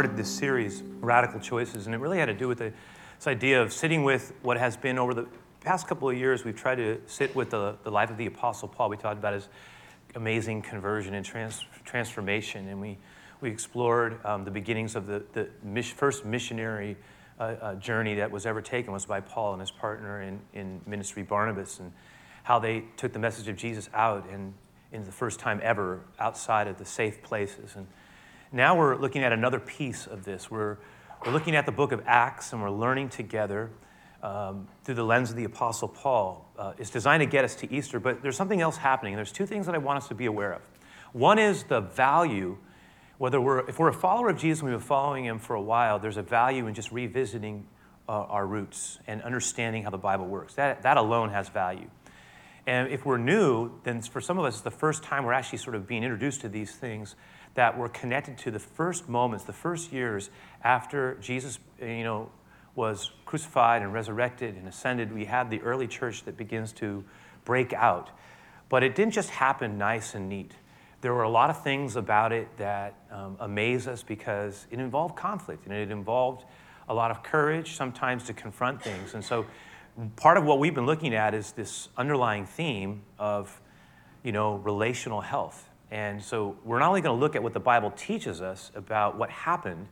started this series, Radical Choices, and it really had to do with the, this idea of sitting with what has been over the past couple of years. We've tried to sit with the, the life of the Apostle Paul. We talked about his amazing conversion and trans, transformation, and we, we explored um, the beginnings of the, the mis- first missionary uh, uh, journey that was ever taken was by Paul and his partner in, in ministry, Barnabas, and how they took the message of Jesus out and in the first time ever outside of the safe places. And now we're looking at another piece of this. We're, we're looking at the book of Acts and we're learning together um, through the lens of the Apostle Paul. Uh, it's designed to get us to Easter, but there's something else happening. There's two things that I want us to be aware of. One is the value, whether we're, if we're a follower of Jesus and we've been following him for a while, there's a value in just revisiting uh, our roots and understanding how the Bible works. That, that alone has value. And if we're new, then for some of us, it's the first time we're actually sort of being introduced to these things that we're connected to the first moments, the first years after Jesus, you know, was crucified and resurrected and ascended. We had the early church that begins to break out. But it didn't just happen nice and neat. There were a lot of things about it that um, amaze us because it involved conflict and it involved a lot of courage sometimes to confront things. And so part of what we've been looking at is this underlying theme of, you know, relational health. And so we're not only going to look at what the Bible teaches us about what happened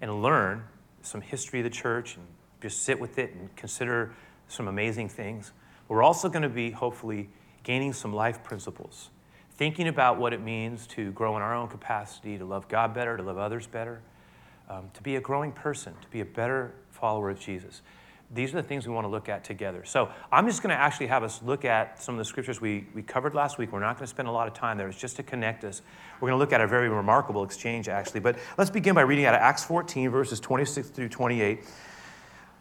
and learn some history of the church and just sit with it and consider some amazing things, we're also going to be hopefully gaining some life principles, thinking about what it means to grow in our own capacity, to love God better, to love others better, um, to be a growing person, to be a better follower of Jesus these are the things we want to look at together. So I'm just going to actually have us look at some of the scriptures we, we covered last week. We're not going to spend a lot of time there. It's just to connect us. We're going to look at a very remarkable exchange, actually. But let's begin by reading out of Acts 14, verses 26 through 28.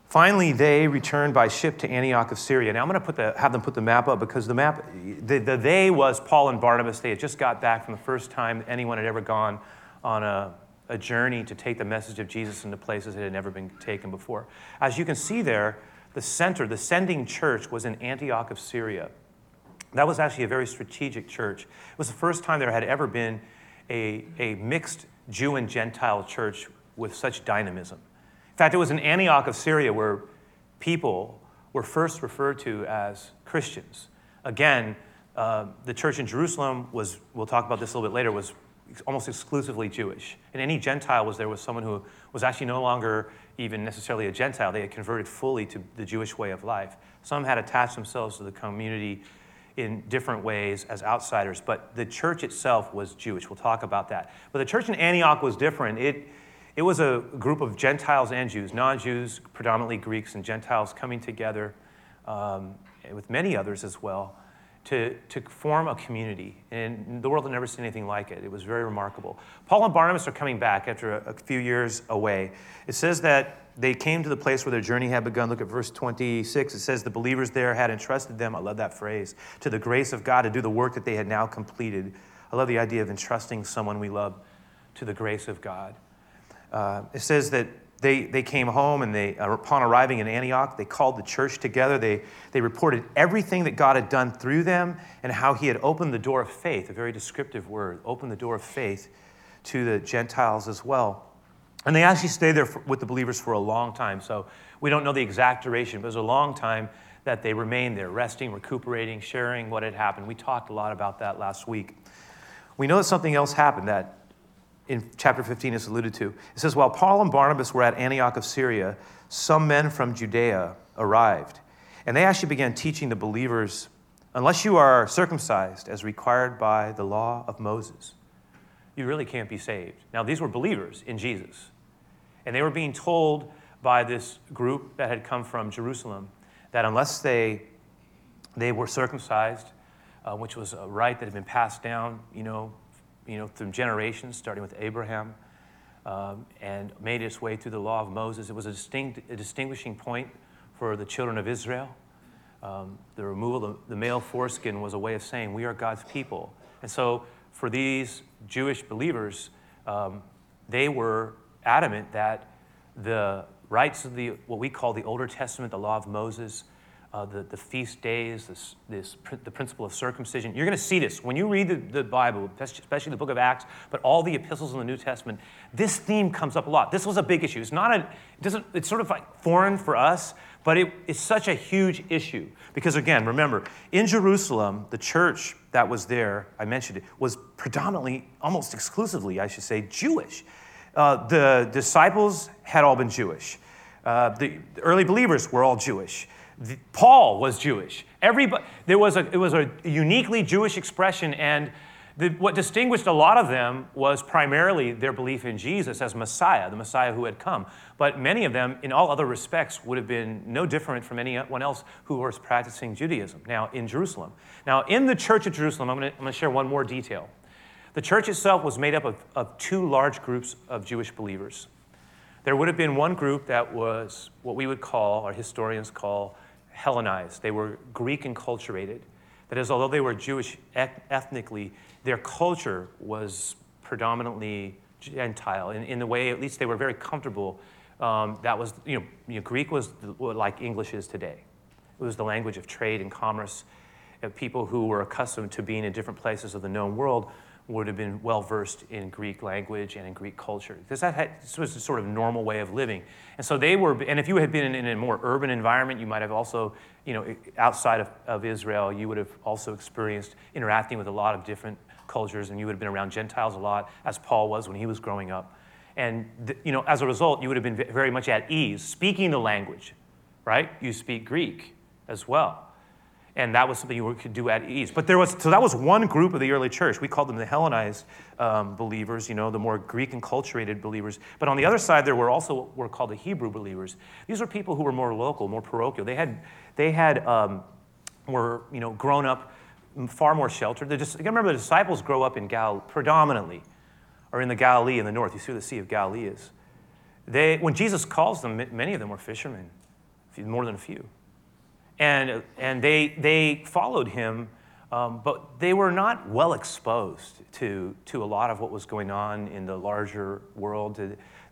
Finally, they returned by ship to Antioch of Syria. Now, I'm going to put the, have them put the map up because the map, the, the they was Paul and Barnabas. They had just got back from the first time anyone had ever gone on a a journey to take the message of Jesus into places it had never been taken before. As you can see there, the center, the sending church was in Antioch of Syria. That was actually a very strategic church. It was the first time there had ever been a, a mixed Jew and Gentile church with such dynamism. In fact, it was in Antioch of Syria where people were first referred to as Christians. Again, uh, the church in Jerusalem was, we'll talk about this a little bit later, was almost exclusively Jewish. And any Gentile was there was someone who was actually no longer even necessarily a Gentile. They had converted fully to the Jewish way of life. Some had attached themselves to the community in different ways as outsiders, but the church itself was Jewish. We'll talk about that. But the church in Antioch was different. It, it was a group of Gentiles and Jews, non Jews, predominantly Greeks and Gentiles coming together um, with many others as well to, to form a community. And the world had never seen anything like it. It was very remarkable. Paul and Barnabas are coming back after a, a few years away. It says that they came to the place where their journey had begun. Look at verse 26. It says, The believers there had entrusted them, I love that phrase, to the grace of God to do the work that they had now completed. I love the idea of entrusting someone we love to the grace of God. Uh, it says that they, they came home and they, uh, upon arriving in Antioch, they called the church together. They, they reported everything that God had done through them and how he had opened the door of faith, a very descriptive word, opened the door of faith to the Gentiles as well. And they actually stayed there for, with the believers for a long time. So we don't know the exact duration, but it was a long time that they remained there, resting, recuperating, sharing what had happened. We talked a lot about that last week. We know that something else happened that in chapter 15 is alluded to. It says, While Paul and Barnabas were at Antioch of Syria, some men from Judea arrived. And they actually began teaching the believers unless you are circumcised as required by the law of Moses, you really can't be saved. Now, these were believers in Jesus. And they were being told by this group that had come from Jerusalem that unless they, they were circumcised, uh, which was a rite that had been passed down, you know, you know, through generations, starting with Abraham, um, and made its way through the law of Moses. It was a, distinct, a distinguishing point for the children of Israel. Um, the removal of the male foreskin was a way of saying, We are God's people. And so, for these Jewish believers, um, they were adamant that the rites of the, what we call the Older Testament, the law of Moses, uh, the, the feast days, this, this, the principle of circumcision. You're going to see this when you read the, the Bible, especially the book of Acts, but all the epistles in the New Testament. This theme comes up a lot. This was a big issue. It's not a, it doesn't, it's sort of like foreign for us, but it, it's such a huge issue. Because again, remember, in Jerusalem, the church that was there, I mentioned it, was predominantly, almost exclusively, I should say, Jewish. Uh, the disciples had all been Jewish. Uh, the early believers were all Jewish. Paul was Jewish. Everybody, there was a, it was a uniquely Jewish expression, and the, what distinguished a lot of them was primarily their belief in Jesus as Messiah, the Messiah who had come. But many of them, in all other respects, would have been no different from anyone else who was practicing Judaism now in Jerusalem. Now, in the church of Jerusalem, I'm going to share one more detail. The church itself was made up of, of two large groups of Jewish believers. There would have been one group that was what we would call, or historians call, Hellenized. They were Greek enculturated. That is, although they were Jewish ethnically, their culture was predominantly Gentile in, in the way, at least they were very comfortable. Um, that was, you know, you know, Greek was like English is today. It was the language of trade and commerce. And people who were accustomed to being in different places of the known world would have been well versed in Greek language and in Greek culture. This, had, this was a sort of normal way of living. And so they were, and if you had been in, a more urban environment, you might have also, you know, outside of, of Israel, you would have also experienced interacting with a lot of different cultures, and you would have been around Gentiles a lot, as Paul was when he was growing up. And, you know, as a result, you would have been very much at ease speaking the language, right? You speak Greek as well and that was something you could do at ease. But there was, so that was one group of the early church. We called them the Hellenized um, believers, you know, the more Greek enculturated believers. But on the other side, there were also what were called the Hebrew believers. These were people who were more local, more parochial. They had, they had, um, were, you know, grown up far more sheltered. They just, remember the disciples grow up in Galilee, predominantly, or in the Galilee in the north. You see where the Sea of Galilee is. They, when Jesus calls them, many of them were fishermen, more than a few and, and they, they followed him, um, but they were not well exposed to, to a lot of what was going on in the larger world.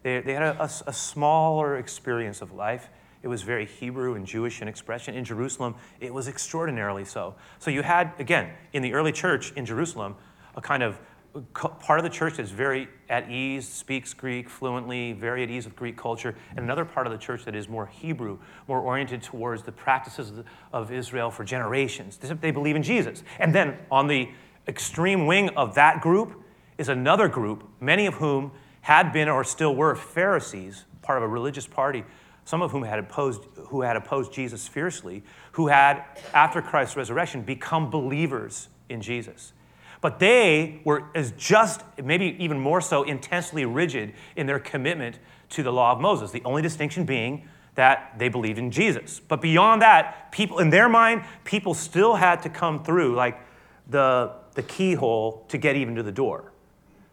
They, they had a, a, a smaller experience of life. It was very Hebrew and Jewish in expression. In Jerusalem, it was extraordinarily so. So you had, again, in the early church in Jerusalem, a kind of part of the church that's very at ease, speaks Greek fluently, very at ease with Greek culture, and another part of the church that is more Hebrew, more oriented towards the practices of Israel for generations. They believe in Jesus. And then on the extreme wing of that group is another group, many of whom had been or still were Pharisees, part of a religious party, some of whom had opposed, who had opposed Jesus fiercely, who had, after Christ's resurrection, become believers in Jesus. But they were as just, maybe even more so, intensely rigid in their commitment to the law of Moses. The only distinction being that they believed in Jesus. But beyond that, people, in their mind, people still had to come through like the, the keyhole to get even to the door.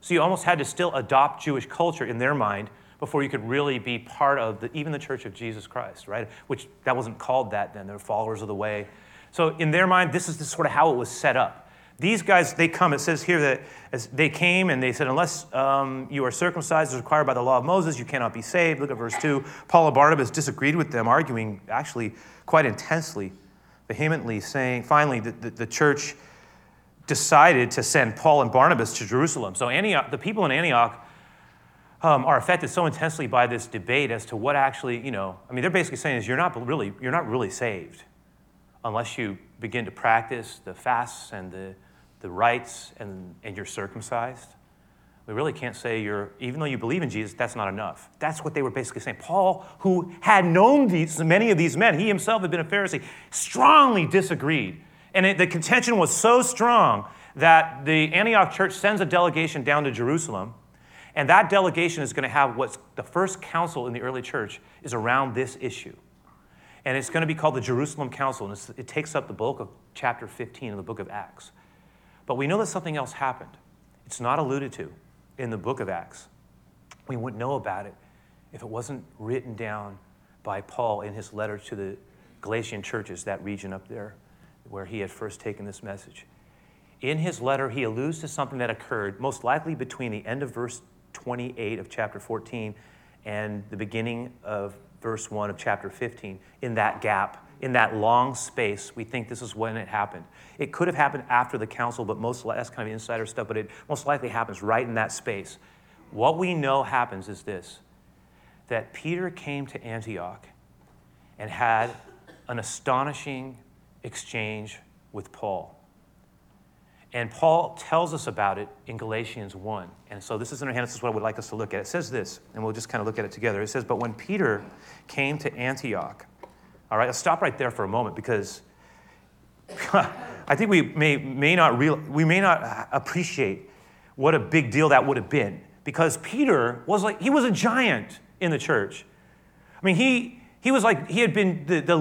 So you almost had to still adopt Jewish culture in their mind before you could really be part of the, even the Church of Jesus Christ, right? Which that wasn't called that then. They're followers of the way. So in their mind, this is sort of how it was set up. These guys, they come, it says here that as they came and they said, unless um, you are circumcised as required by the law of Moses, you cannot be saved. Look at verse 2. Paul and Barnabas disagreed with them, arguing actually quite intensely, vehemently, saying, finally, the, the, the church decided to send Paul and Barnabas to Jerusalem. So Antioch, the people in Antioch um, are affected so intensely by this debate as to what actually, you know, I mean, they're basically saying is you're not really, you're not really saved unless you begin to practice the fasts and the, the rites and, and you're circumcised. We really can't say you're, even though you believe in Jesus, that's not enough. That's what they were basically saying. Paul, who had known these, many of these men, he himself had been a Pharisee, strongly disagreed. And it, the contention was so strong that the Antioch church sends a delegation down to Jerusalem. And that delegation is going to have what's the first council in the early church is around this issue. And it's going to be called the Jerusalem Council, and it takes up the bulk of chapter 15 of the book of Acts. But we know that something else happened. It's not alluded to in the book of Acts. We wouldn't know about it if it wasn't written down by Paul in his letter to the Galatian churches, that region up there where he had first taken this message. In his letter, he alludes to something that occurred most likely between the end of verse 28 of chapter 14 and the beginning of verse 1 of chapter 15, in that gap in that long space, we think this is when it happened. It could have happened after the council, but most that's kind of insider stuff, but it most likely happens right in that space. What we know happens is this that Peter came to Antioch and had an astonishing exchange with Paul. And Paul tells us about it in Galatians 1. And so this is in our hand. This is what I would like us to look at. It says this, and we'll just kind of look at it together. It says, But when Peter came to Antioch, all right, I'll stop right there for a moment because I think we may, may not real, we may not appreciate what a big deal that would have been because Peter was like, he was a giant in the church. I mean, he, he was like, he had been the, the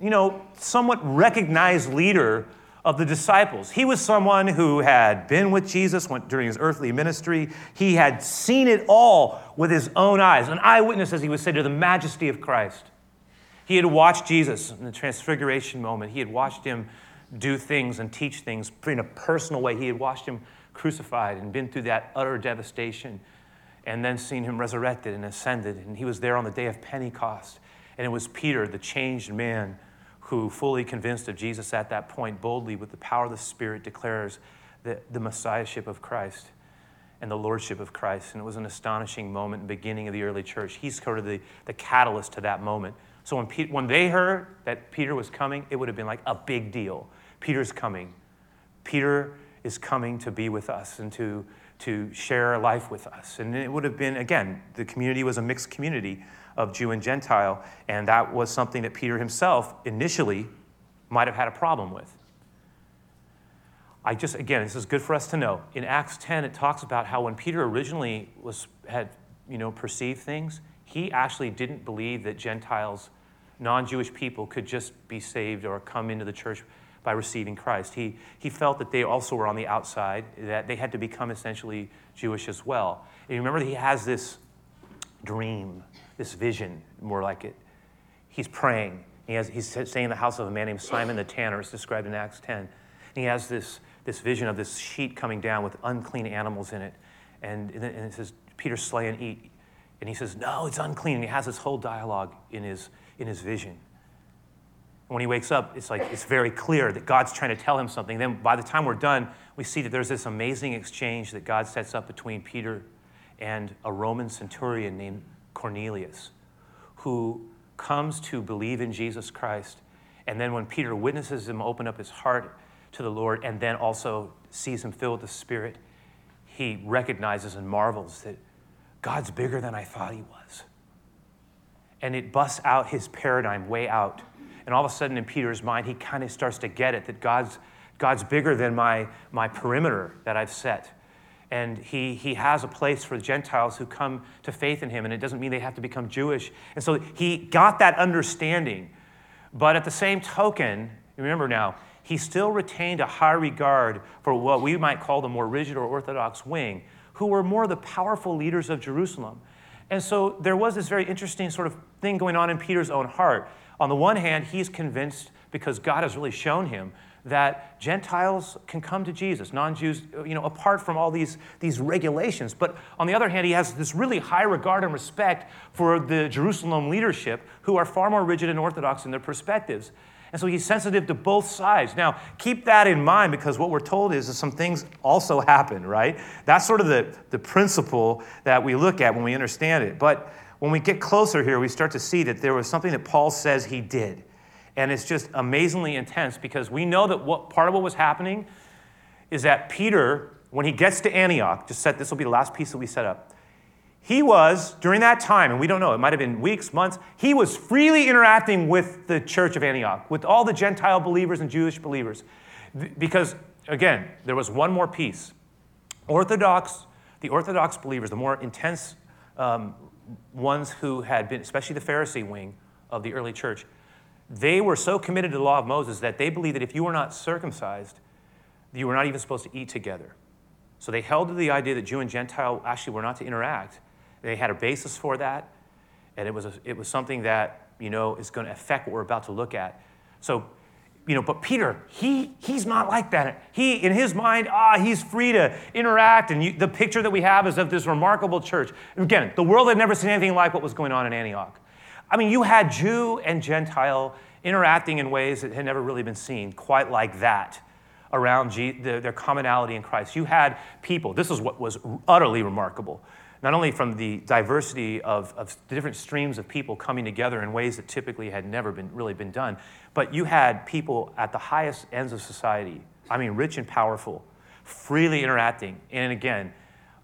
you know, somewhat recognized leader of the disciples. He was someone who had been with Jesus during his earthly ministry. He had seen it all with his own eyes, an eyewitness, as he would say, to the majesty of Christ. He had watched Jesus in the transfiguration moment. He had watched him do things and teach things in a personal way. He had watched him crucified and been through that utter devastation and then seen him resurrected and ascended. And he was there on the day of Pentecost. And it was Peter, the changed man, who, fully convinced of Jesus at that point, boldly, with the power of the Spirit, declares the, the Messiahship of Christ and the Lordship of Christ. And it was an astonishing moment beginning of the early church. He's sort of the, the catalyst to that moment. So when, Pe- when they heard that Peter was coming, it would have been like a big deal. Peter's coming. Peter is coming to be with us and to, to share life with us. And it would have been, again, the community was a mixed community of Jew and Gentile, and that was something that Peter himself initially might have had a problem with. I just, again, this is good for us to know. In Acts 10, it talks about how when Peter originally was, had, you know, perceived things, he actually didn't believe that Gentiles, non Jewish people, could just be saved or come into the church by receiving Christ. He, he felt that they also were on the outside, that they had to become essentially Jewish as well. And remember, he has this dream this vision, more like it. He's praying. He has, he's staying in the house of a man named Simon the Tanner. It's described in Acts 10. And he has this, this vision of this sheet coming down with unclean animals in it. And, and it says, Peter, slay and eat. And he says, No, it's unclean. And he has this whole dialogue in his, in his vision. And when he wakes up, it's like it's very clear that God's trying to tell him something. Then by the time we're done, we see that there's this amazing exchange that God sets up between Peter and a Roman centurion named Cornelius, who comes to believe in Jesus Christ. And then when Peter witnesses him open up his heart to the Lord and then also sees him filled with the Spirit, he recognizes and marvels that God's bigger than I thought he was. And it busts out his paradigm way out. And all of a sudden, in Peter's mind, he kind of starts to get it that God's, God's bigger than my, my perimeter that I've set and he, he has a place for the Gentiles who come to faith in him, and it doesn't mean they have to become Jewish. And so he got that understanding. But at the same token, remember now, he still retained a high regard for what we might call the more rigid or orthodox wing, who were more the powerful leaders of Jerusalem. And so there was this very interesting sort of thing going on in Peter's own heart. On the one hand, he's convinced because God has really shown him that Gentiles can come to Jesus, non Jews, you know, apart from all these, these regulations. But on the other hand, he has this really high regard and respect for the Jerusalem leadership who are far more rigid and orthodox in their perspectives. And so he's sensitive to both sides. Now, keep that in mind because what we're told is that some things also happen, right? That's sort of the, the principle that we look at when we understand it. But when we get closer here, we start to see that there was something that Paul says he did. And it's just amazingly intense because we know that what part of what was happening is that Peter, when he gets to Antioch, just set this will be the last piece that we set up. He was, during that time, and we don't know, it might have been weeks, months, he was freely interacting with the church of Antioch, with all the Gentile believers and Jewish believers. Because, again, there was one more piece. Orthodox, the Orthodox believers, the more intense um, ones who had been, especially the Pharisee wing of the early church, they were so committed to the law of Moses that they believed that if you were not circumcised, you were not even supposed to eat together. So they held to the idea that Jew and Gentile actually were not to interact. They had a basis for that, and it was, a, it was something that, you know, is going to affect what we're about to look at. So, you know, but Peter, he, he's not like that. He, in his mind, ah, he's free to interact, and you, the picture that we have is of this remarkable church. Again, the world had never seen anything like what was going on in Antioch. I mean, you had Jew and Gentile interacting in ways that had never really been seen, quite like that around G- the, their commonality in Christ. You had people, this is what was utterly remarkable, not only from the diversity of, of the different streams of people coming together in ways that typically had never been really been done, but you had people at the highest ends of society, I mean, rich and powerful, freely interacting. And again,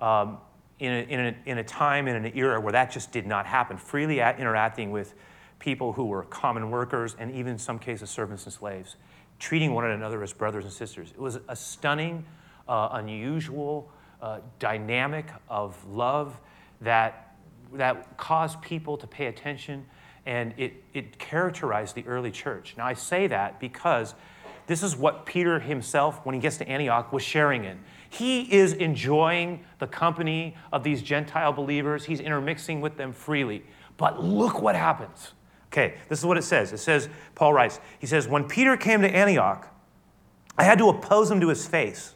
um, in, a, in, a, in a time, in an era where that just did not happen, freely interacting with people who were common workers and even in some cases servants and slaves treating one another as brothers and sisters. It was a stunning, uh, unusual uh, dynamic of love that, that caused people to pay attention and it, it characterized the early church. Now, I say that because this is what Peter himself, when he gets to Antioch, was sharing in. He is enjoying the company of these Gentile believers, he's intermixing with them freely. But look what happens. Okay, this is what it says. It says, Paul writes, he says, When Peter came to Antioch, I had to oppose him to his face.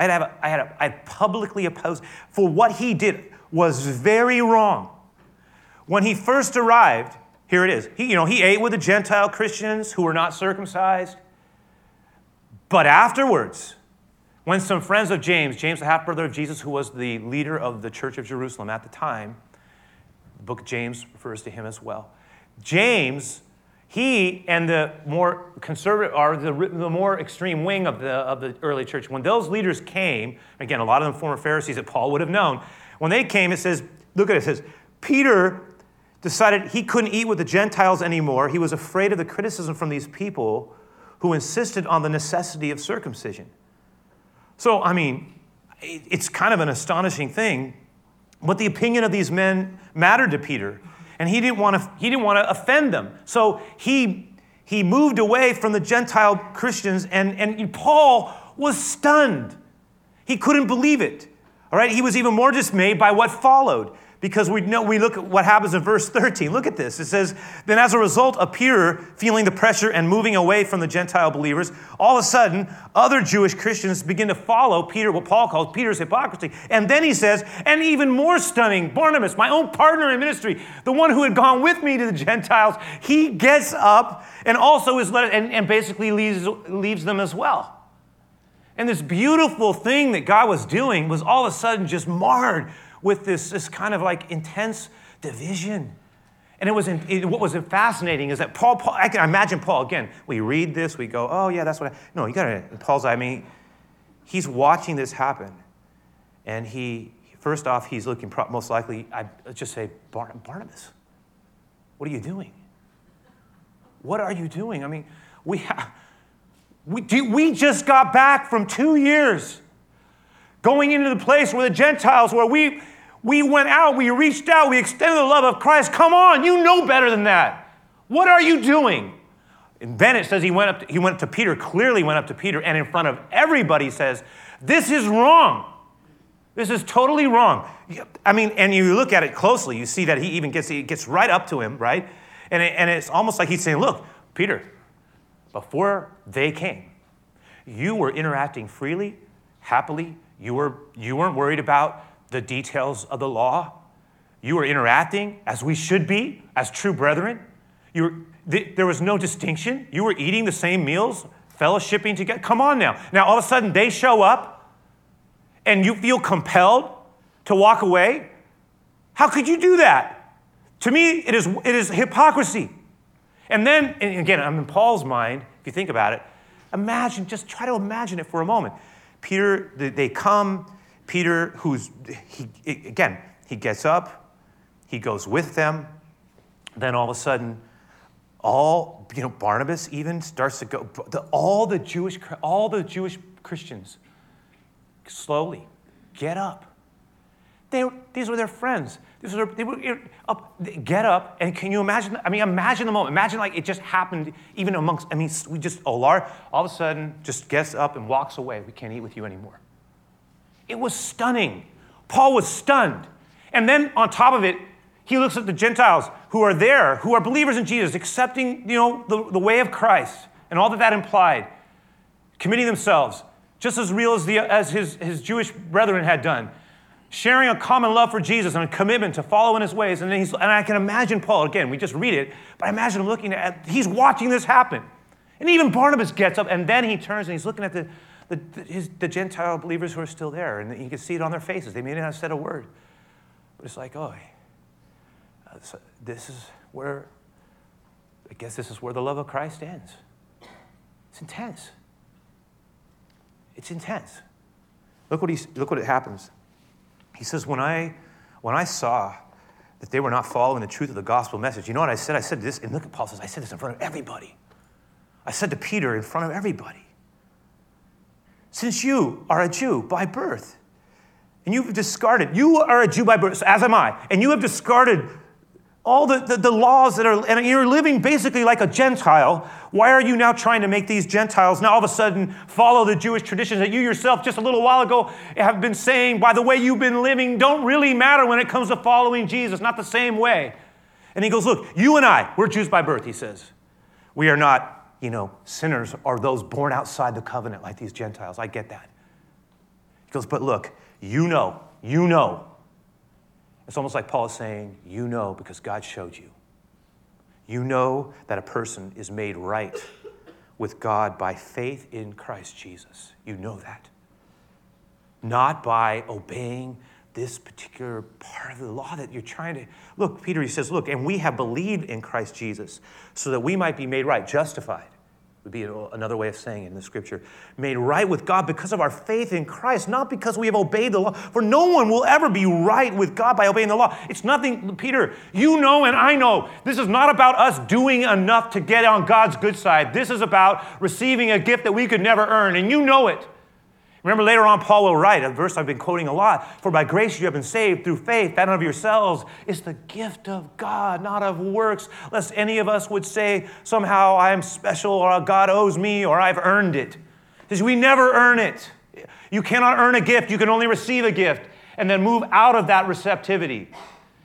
I had, a, I had, a, I had publicly opposed, for what he did was very wrong. When he first arrived, here it is. He, you know, he ate with the Gentile Christians who were not circumcised. But afterwards, when some friends of James, James, the half brother of Jesus, who was the leader of the church of Jerusalem at the time, the book of James refers to him as well. James, he and the more conservative, or the, the more extreme wing of the, of the early church, when those leaders came, again, a lot of them former Pharisees that Paul would have known, when they came, it says, look at it, it says, Peter decided he couldn't eat with the Gentiles anymore. He was afraid of the criticism from these people who insisted on the necessity of circumcision. So, I mean, it's kind of an astonishing thing what the opinion of these men mattered to Peter. And he didn't want to, he didn't want to offend them. So he, he moved away from the Gentile Christians, and, and Paul was stunned. He couldn't believe it. All right, he was even more dismayed by what followed because we know we look at what happens in verse 13 look at this. It says then as a result of peter feeling the pressure and moving away from the gentile believers all of a sudden other jewish christians begin to follow peter what paul calls peter's hypocrisy. And then he says and even more stunning barnabas my own partner in ministry the one who had gone with me to the gentiles he gets up and also is led and, and basically leaves, leaves them as well. And this beautiful thing that god was doing was all of a sudden just marred with this, this kind of like intense division. And it was in, it, what was fascinating is that Paul, Paul, I can imagine Paul again. We read this, we go, oh yeah, that's what. I, no, you got to. Paul's. I mean, he's watching this happen, and he first off he's looking most likely. I let's just say Barnabas. What are you doing? What are you doing? I mean, we have. We, do, we just got back from two years going into the place where the Gentiles, where we, we went out, we reached out, we extended the love of Christ. Come on, you know better than that. What are you doing? And then it says he went up to, he went to Peter, clearly went up to Peter, and in front of everybody says, This is wrong. This is totally wrong. I mean, and you look at it closely, you see that he even gets, he gets right up to him, right? And, it, and it's almost like he's saying, Look, Peter, before they came, you were interacting freely, happily, you, were, you weren't worried about the details of the law. You were interacting as we should be, as true brethren. You were, th- there was no distinction. You were eating the same meals, fellowshipping together. Come on now. Now, all of a sudden, they show up and you feel compelled to walk away. How could you do that? To me, it is, it is hypocrisy. And then, and again, I'm in Paul's mind, if you think about it, imagine, just try to imagine it for a moment. Peter, they come. Peter, who's, he, again, he gets up, he goes with them. Then all of a sudden, all, you know, Barnabas even starts to go, the, all, the Jewish, all the Jewish Christians slowly get up. They, these were their friends. These were, they were up, get up, and can you imagine? I mean, imagine the moment. Imagine like it just happened even amongst, I mean, we just, Olar all of a sudden just gets up and walks away. We can't eat with you anymore. It was stunning. Paul was stunned. And then on top of it, he looks at the Gentiles who are there, who are believers in Jesus, accepting, you know, the, the way of Christ and all that that implied, committing themselves just as real as, the, as his, his Jewish brethren had done sharing a common love for Jesus and a commitment to follow in his ways. And, he's, and I can imagine Paul, again, we just read it, but I imagine him looking at, he's watching this happen. And even Barnabas gets up, and then he turns and he's looking at the, the, his, the Gentile believers who are still there, and you can see it on their faces. They may not have said a word, but it's like, oh, this is where, I guess this is where the love of Christ ends. It's intense. It's intense. Look what, he, look what it happens. He says, when I, when I saw that they were not following the truth of the gospel message, you know what I said? I said this, and look at Paul says, I said this in front of everybody. I said to Peter in front of everybody, since you are a Jew by birth, and you've discarded, you are a Jew by birth, as am I, and you have discarded all the, the, the, laws that are, and you're living basically like a Gentile. Why are you now trying to make these Gentiles now all of a sudden follow the Jewish traditions that you yourself just a little while ago have been saying, by the way you've been living, don't really matter when it comes to following Jesus, not the same way. And he goes, Look, you and I, we're Jews by birth, he says. We are not, you know, sinners are those born outside the covenant like these Gentiles. I get that. He goes, But look, you know, you know it's almost like Paul is saying, You know because God showed you. You know that a person is made right with God by faith in Christ Jesus. You know that. Not by obeying this particular part of the law that you're trying to. Look, Peter, he says, Look, and we have believed in Christ Jesus so that we might be made right, justified would be another way of saying it in the scripture. Made right with God because of our faith in Christ, not because we have obeyed the law. For no one will ever be right with God by obeying the law. It's nothing, Peter, you know and I know. This is not about us doing enough to get on God's good side. This is about receiving a gift that we could never earn, and you know it. Remember, later on, Paul will write, a verse I've been quoting a lot For by grace you have been saved through faith, that not of yourselves. is the gift of God, not of works, lest any of us would say somehow I am special or God owes me or I've earned it. Because we never earn it. You cannot earn a gift, you can only receive a gift and then move out of that receptivity.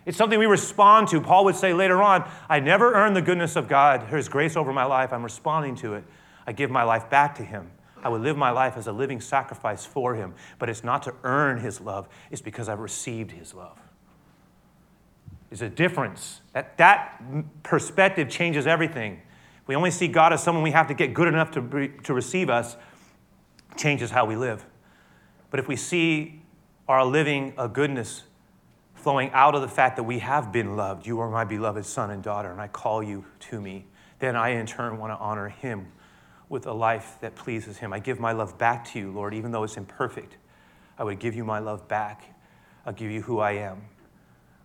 It's something we respond to. Paul would say later on, I never earned the goodness of God, His grace over my life. I'm responding to it. I give my life back to Him. I would live my life as a living sacrifice for him. But it's not to earn his love, it's because I've received his love. There's a difference. That, that perspective changes everything. We only see God as someone we have to get good enough to, to receive us, changes how we live. But if we see our living a goodness flowing out of the fact that we have been loved, you are my beloved son and daughter, and I call you to me, then I in turn want to honor him with a life that pleases Him. I give my love back to you, Lord, even though it's imperfect. I would give you my love back. I'll give you who I am.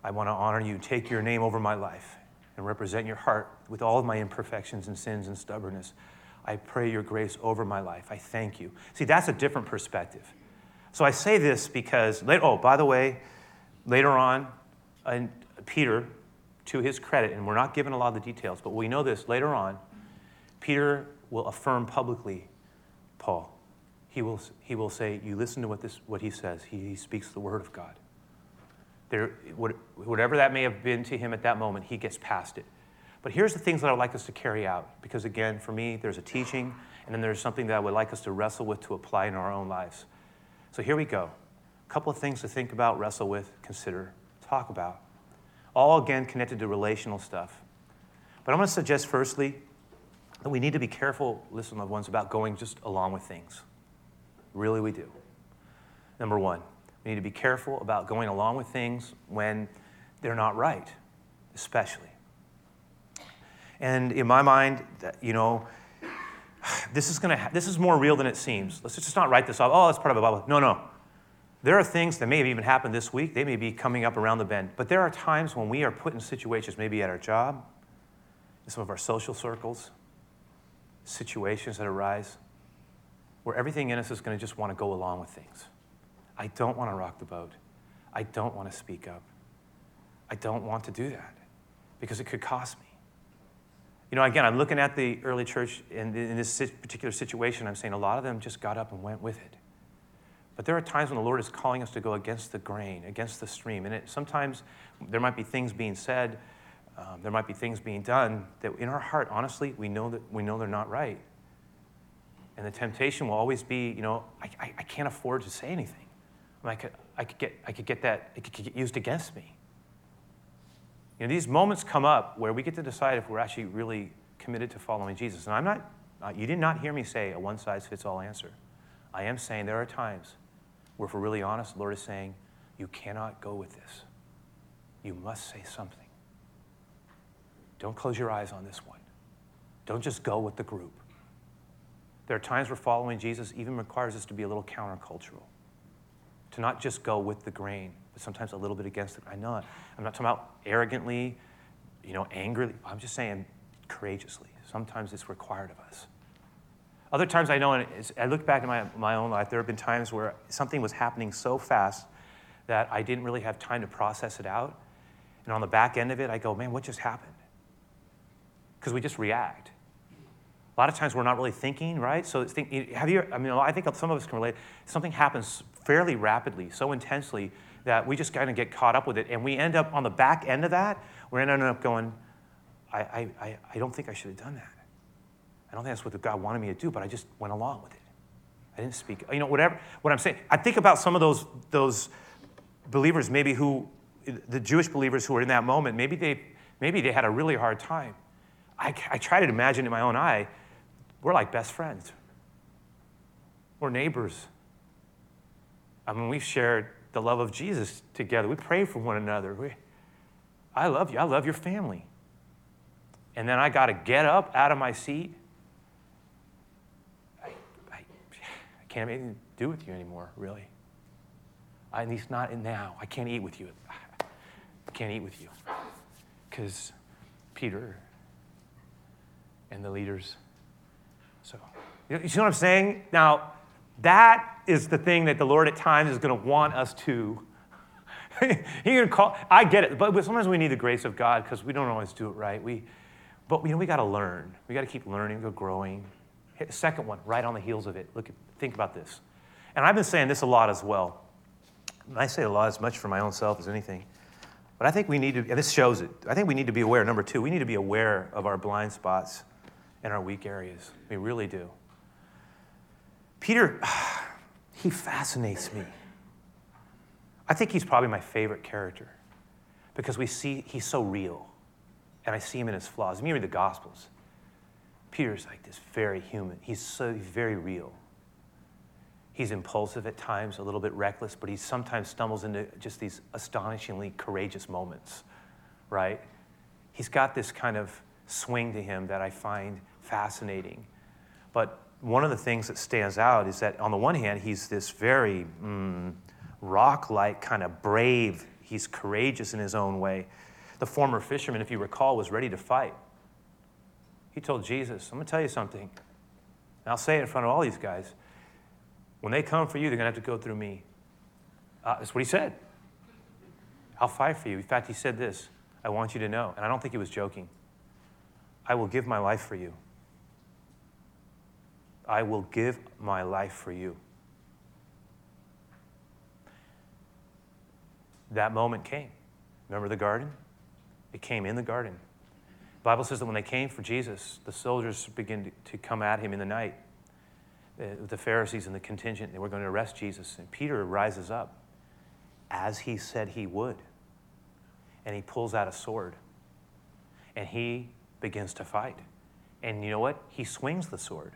I want to honor you, take your name over my life, and represent your heart with all of my imperfections and sins and stubbornness. I pray your grace over my life. I thank you. See, that's a different perspective. So I say this because, oh, by the way, later on, and Peter, to his credit, and we're not given a lot of the details, but we know this later on, Peter will affirm publicly Paul. He will, he will say, You listen to what, this, what he says. He, he speaks the word of God. There, whatever that may have been to him at that moment, he gets past it. But here's the things that I would like us to carry out. Because again, for me, there's a teaching, and then there's something that I would like us to wrestle with to apply in our own lives. So here we go. A couple of things to think about, wrestle with, consider, talk about. All again connected to relational stuff. But I'm going to suggest, firstly, that we need to be careful, listen, loved ones, about going just along with things. Really, we do. Number one, we need to be careful about going along with things when they're not right, especially. And in my mind, you know, this is going to this is more real than it seems. Let's just not write this off. Oh, that's part of the Bible. No, no. There are things that may have even happened this week. They may be coming up around the bend. But there are times when we are put in situations, maybe at our job, in some of our social circles, situations that arise where everything in us is going to just want to go along with things. I don't want to rock the boat. I don't want to speak up. I don't want to do that because it could cost me. You know, again, I'm looking at the early church in, in this particular situation. I'm saying a lot of them just got up and went with it. But there are times when the Lord is calling us to go against the grain, against the stream. And it, sometimes there might be things being said um, there might be things being done that in our heart, honestly, we know that we know they're not right. And the temptation will always be, you know, I, I, I can't afford to say anything. I could, I could, get, I could get that, it could get used against me. You know, these moments come up where we get to decide if we're actually really committed to following Jesus. And I'm not, uh, you did not hear me say a one size fits all answer. I am saying there are times where, if we're really honest, the Lord is saying, you cannot go with this. You must say something. Don't close your eyes on this one. Don't just go with the group. There are times where following Jesus even requires us to be a little countercultural, to not just go with the grain, but sometimes a little bit against it. I know. I'm not talking about arrogantly, you know, angrily. I'm just saying courageously. Sometimes it's required of us. Other times I know, and I look back in my, my own life, there have been times where something was happening so fast that I didn't really have time to process it out. And on the back end of it, I go, man, what just happened? Because we just react. A lot of times we're not really thinking, right? So think, have you, I mean, I think some of us can relate. Something happens fairly rapidly, so intensely, that we just kind of get caught up with it. And we end up on the back end of that, we're ending up going, I, I, I don't think I should have done that. I don't think that's what God wanted me to do, but I just went along with it. I didn't speak. You know, whatever, what I'm saying, I think about some of those, those believers, maybe who, the Jewish believers who were in that moment, maybe they, maybe they had a really hard time. I, I try to imagine in my own eye, we're like best friends. We're neighbors. I mean, we've shared the love of Jesus together. We pray for one another. We, I love you. I love your family. And then I got to get up out of my seat. I, I, I can't have anything to do with you anymore, really. at least not now. I can't eat with you. I can't eat with you. Because Peter and the leaders. So, you see what I'm saying? Now, that is the thing that the Lord at times is going to want us to. Going to call. I get it, but sometimes we need the grace of God because we don't always do it right. We, but you know, we got to learn. We got to keep learning, go growing. Second one, right on the heels of it. Look, think about this. And I've been saying this a lot as well. I say a lot as much for my own self as anything. But I think we need to, this shows it, I think we need to be aware. Number two, we need to be aware of our blind spots and our weak areas. We really do. Peter, he fascinates me. I think he's probably my favorite character because we see he's so real and I see him in his flaws. When you read the Gospels, Peter's like this very human. He's so very real. He's impulsive at times, a little bit reckless, but he sometimes stumbles into just these astonishingly courageous moments, right? He's got this kind of swing to him that I find fascinating. But one of the things that stands out is that on the one hand, he's this very mm, rock like, kind of brave, he's courageous in his own way. The former fisherman, if you recall, was ready to fight. He told Jesus, I'm going to tell you something. And I'll say it in front of all these guys. When they come for you, they're going to have to go through me. Uh, that's what he said. I'll fight for you. In fact, he said this I want you to know, and I don't think he was joking I will give my life for you. I will give my life for you. That moment came. Remember the garden? It came in the garden. The Bible says that when they came for Jesus, the soldiers began to, come at him in the night. The, the Pharisees and the contingent, they were going to arrest Jesus. And Peter rises up as he said he would. And he pulls out a sword. And he begins to fight. And you know what? He swings the sword.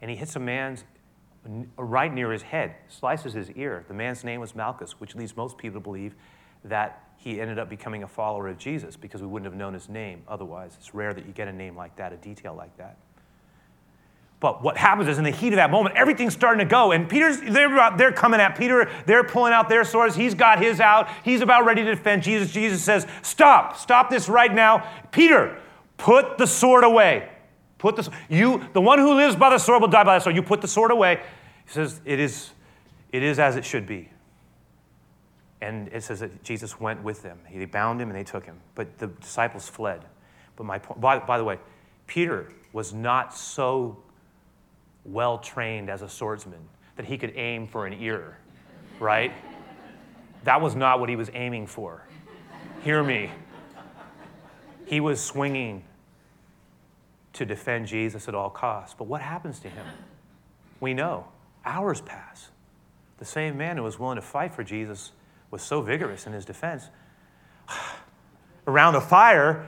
And he hits a man's right near his head, slices his ear. The man's name was Malchus, which leads most people to believe that he ended up becoming a follower of Jesus because we wouldn't have known his name otherwise. It's rare that you get a name like that, a detail like that. But what happens is in the heat of that moment, everything's starting to go. And Peter's, they're, they're coming at Peter. They're pulling out their swords. He's got his out. He's about ready to defend Jesus. Jesus says, Stop, stop this right now. Peter, put the sword away. Put the, you, the one who lives by the sword will die by the sword. You put the sword away. He says, It is, it is as it should be. And it says that Jesus went with them. He bound him and they took him. But the disciples fled. But my point, by, by the way, Peter was not so well trained as a swordsman that he could aim for an ear, right? that was not what he was aiming for. Hear me. He was swinging to defend Jesus at all costs. But what happens to him? We know. Hours pass. the same man who was willing to fight for Jesus was so vigorous in his defense. Around the fire,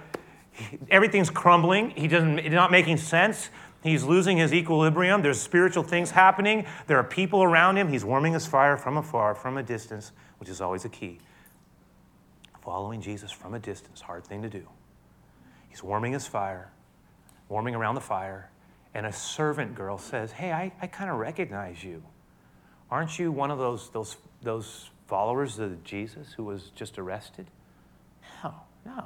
everything's crumbling. He doesn't, it's not making sense. He's losing his equilibrium. There's spiritual things happening. There are people around him. He's warming his fire from afar, from a distance, which is always a key. Following Jesus from a distance, hard thing to do. He's warming his fire, warming around the fire, and a servant girl says, Hey, I, I kind of recognize you. Aren't you one of those, those, those followers of Jesus who was just arrested? No, no.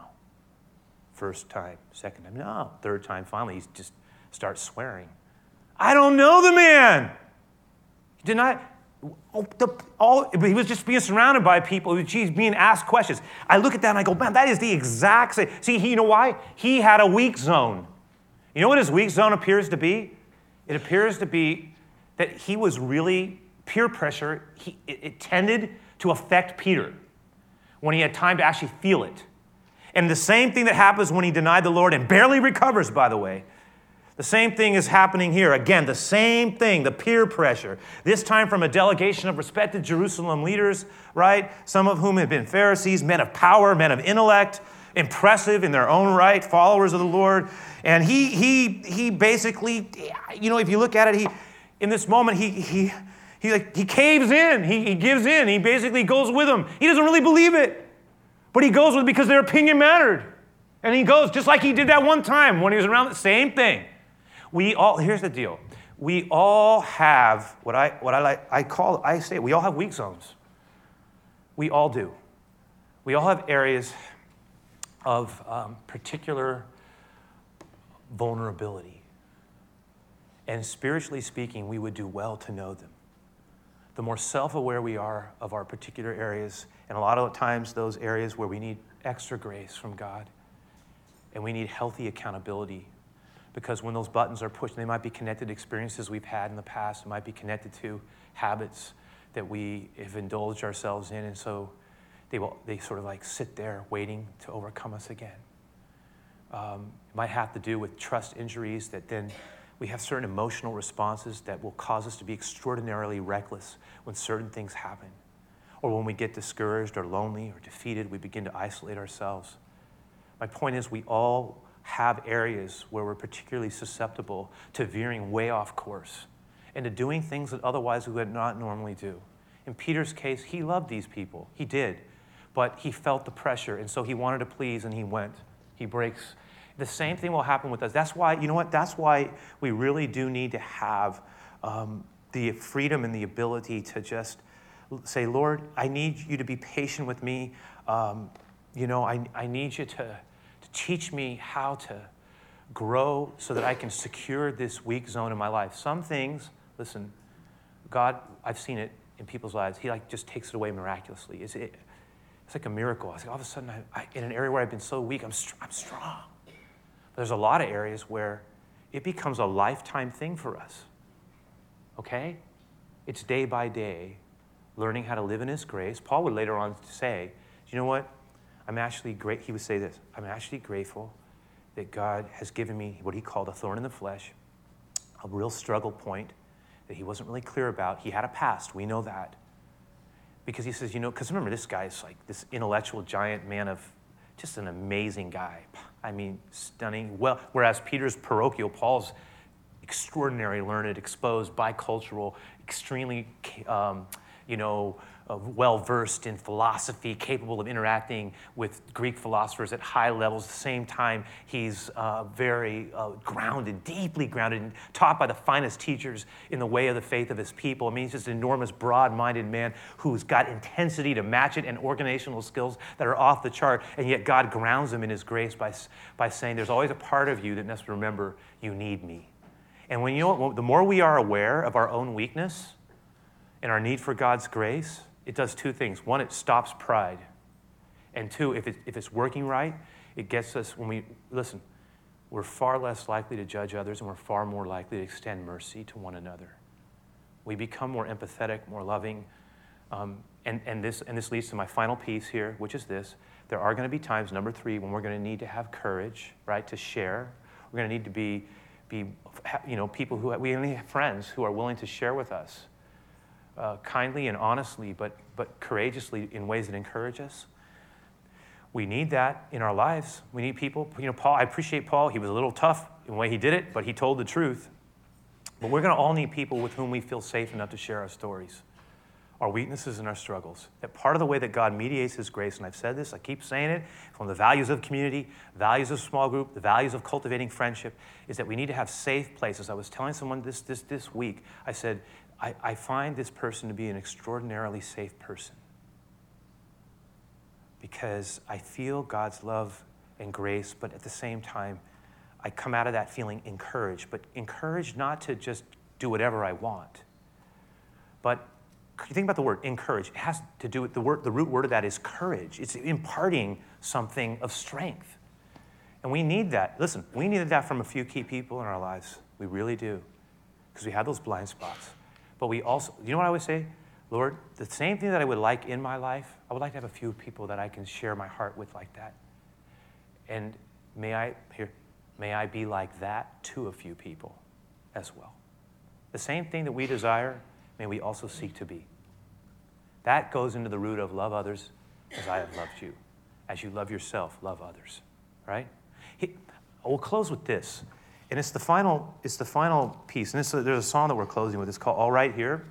First time, second time, no. Third time, finally, he just starts swearing. I don't know the man. He did not. Oh, the, all, he was just being surrounded by people. He's being asked questions. I look at that and I go, man, that is the exact same. See, he, you know why? He had a weak zone. You know what his weak zone appears to be? It appears to be that he was really peer pressure. He, it, it tended to affect Peter when he had time to actually feel it. And the same thing that happens when he denied the Lord and barely recovers, by the way. The same thing is happening here. Again, the same thing, the peer pressure. This time from a delegation of respected Jerusalem leaders, right? Some of whom have been Pharisees, men of power, men of intellect, impressive in their own right, followers of the Lord. And he, he, he basically, you know, if you look at it, he, in this moment, he, he, he, like, he caves in. He, he gives in. He basically goes with them. He doesn't really believe it, but he goes with it because their opinion mattered. And he goes just like he did that one time when he was around the same thing. We all, here's the deal. We all have what I, what I like, I call, I say, we all have weak zones. We all do. We all have areas of um, particular vulnerability. And spiritually speaking, we would do well to know them. The more self aware we are of our particular areas, and a lot of times those areas where we need extra grace from God and we need healthy accountability. Because when those buttons are pushed, they might be connected to experiences we've had in the past, it might be connected to habits that we have indulged ourselves in. And so they, will, they sort of like sit there waiting to overcome us again. Um, it might have to do with trust injuries that then we have certain emotional responses that will cause us to be extraordinarily reckless when certain things happen. Or when we get discouraged or lonely or defeated, we begin to isolate ourselves. My point is, we all have areas where we're particularly susceptible to veering way off course and to doing things that otherwise we would not normally do. In Peter's case, he loved these people. He did. But he felt the pressure, and so he wanted to please, and he went. He breaks the same thing will happen with us. That's why, you know what? That's why we really do need to have um, the freedom and the ability to just say, Lord, I need you to be patient with me. Um, you know, I, I need you to, to teach me how to grow so that I can secure this weak zone in my life. Some things, listen, God, I've seen it in people's lives. He like just takes it away miraculously. It's, it, it's like a miracle. It's like all of a sudden, I, I, in an area where I've been so weak, I'm, str- I'm strong. There's a lot of areas where it becomes a lifetime thing for us. Okay? It's day by day learning how to live in His grace. Paul would later on say, you know what? I'm actually great. He would say this I'm actually grateful that God has given me what he called a thorn in the flesh, a real struggle point that he wasn't really clear about. He had a past, we know that. Because he says, you know, because remember, this guy's like this intellectual giant man of just an amazing guy. I mean, stunning. Well, whereas Peter's parochial, Paul's extraordinary, learned, exposed, bicultural, extremely, um, you know, well versed in philosophy, capable of interacting with Greek philosophers at high levels. At the same time, he's uh, very uh, grounded, deeply grounded, and taught by the finest teachers in the way of the faith of his people. I mean, he's just an enormous, broad minded man who's got intensity to match it and organizational skills that are off the chart. And yet, God grounds him in his grace by, by saying, There's always a part of you that must remember you need me. And when you know, the more we are aware of our own weakness and our need for God's grace, it does two things. One, it stops pride. And two, if, it, if it's working right, it gets us, when we, listen, we're far less likely to judge others and we're far more likely to extend mercy to one another. We become more empathetic, more loving. Um, and, and, this, and this leads to my final piece here, which is this. There are going to be times, number three, when we're going to need to have courage, right, to share. We're going to need to be, be you know, people who, we only have friends who are willing to share with us uh, kindly and honestly, but, but courageously in ways that encourage us. We need that in our lives. We need people. You know, Paul, I appreciate Paul. He was a little tough in the way he did it, but he told the truth. But we're going to all need people with whom we feel safe enough to share our stories, our weaknesses, and our struggles. That part of the way that God mediates His grace, and I've said this, I keep saying it, from the values of community, values of small group, the values of cultivating friendship, is that we need to have safe places. I was telling someone this this, this week, I said, I, I find this person to be an extraordinarily safe person because I feel God's love and grace, but at the same time, I come out of that feeling encouraged, but encouraged not to just do whatever I want. But you think about the word encourage, it has to do with the word, the root word of that is courage. It's imparting something of strength. And we need that. Listen, we needed that from a few key people in our lives. We really do. Because we had those blind spots. But we also, you know what I always say? Lord, the same thing that I would like in my life, I would like to have a few people that I can share my heart with like that. And may I, here, may I be like that to a few people as well. The same thing that we desire, may we also seek to be. That goes into the root of love others as I have loved you. As you love yourself, love others, right? He, we'll close with this. And it's the final, it's the final piece. And there's a song that we're closing with. It's called All Right Here.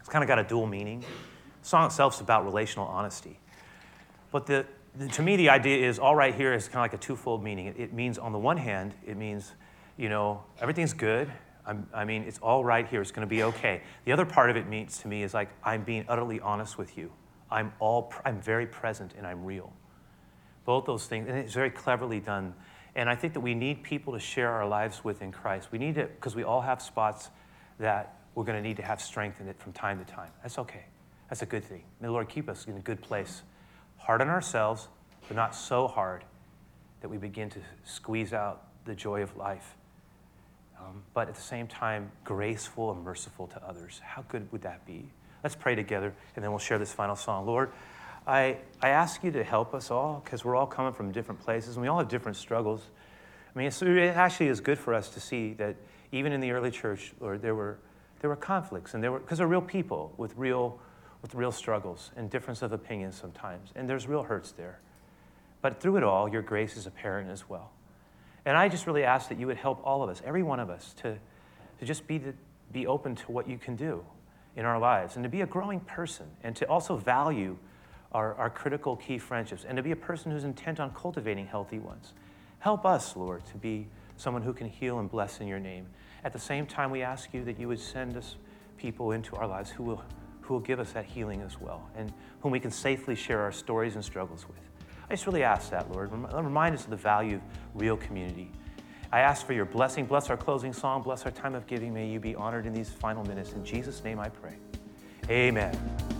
It's kind of got a dual meaning. The song itself is about relational honesty. But the, the, to me, the idea is all right here is kind of like a twofold meaning. It, it means, on the one hand, it means, you know, everything's good. I'm, i mean, it's all right here. It's going to be okay. The other part of it means to me is like I'm being utterly honest with you. I'm all, I'm very present and I'm real. Both those things, and it's very cleverly done. And I think that we need people to share our lives with in Christ. We need it because we all have spots that we're going to need to have strength in it from time to time. That's okay. That's a good thing. May the Lord keep us in a good place. Hard on ourselves, but not so hard that we begin to squeeze out the joy of life. Um, but at the same time, graceful and merciful to others. How good would that be? Let's pray together, and then we'll share this final song. Lord, I, I ask you to help us all because we're all coming from different places and we all have different struggles. I mean, it actually is good for us to see that even in the early church, Lord, there were there were conflicts, and there were because they're real people with real with real struggles and difference of opinions sometimes, and there's real hurts there. But through it all, your grace is apparent as well. And I just really ask that you would help all of us, every one of us, to, to just be, the, be open to what you can do in our lives and to be a growing person and to also value our, critical key friendships and to be a person who's intent on cultivating healthy ones. Help us, Lord, to be someone who can heal and bless in your name. At the same time, we ask you that you would send us people into our lives who will, who will give us that healing as well and whom we can safely share our stories and struggles with. I just really ask that, Lord. Remind us of the value of real community. I ask for your blessing. Bless our closing song. Bless our time of giving. May you be honored in these final minutes. In Jesus' name I pray. Amen.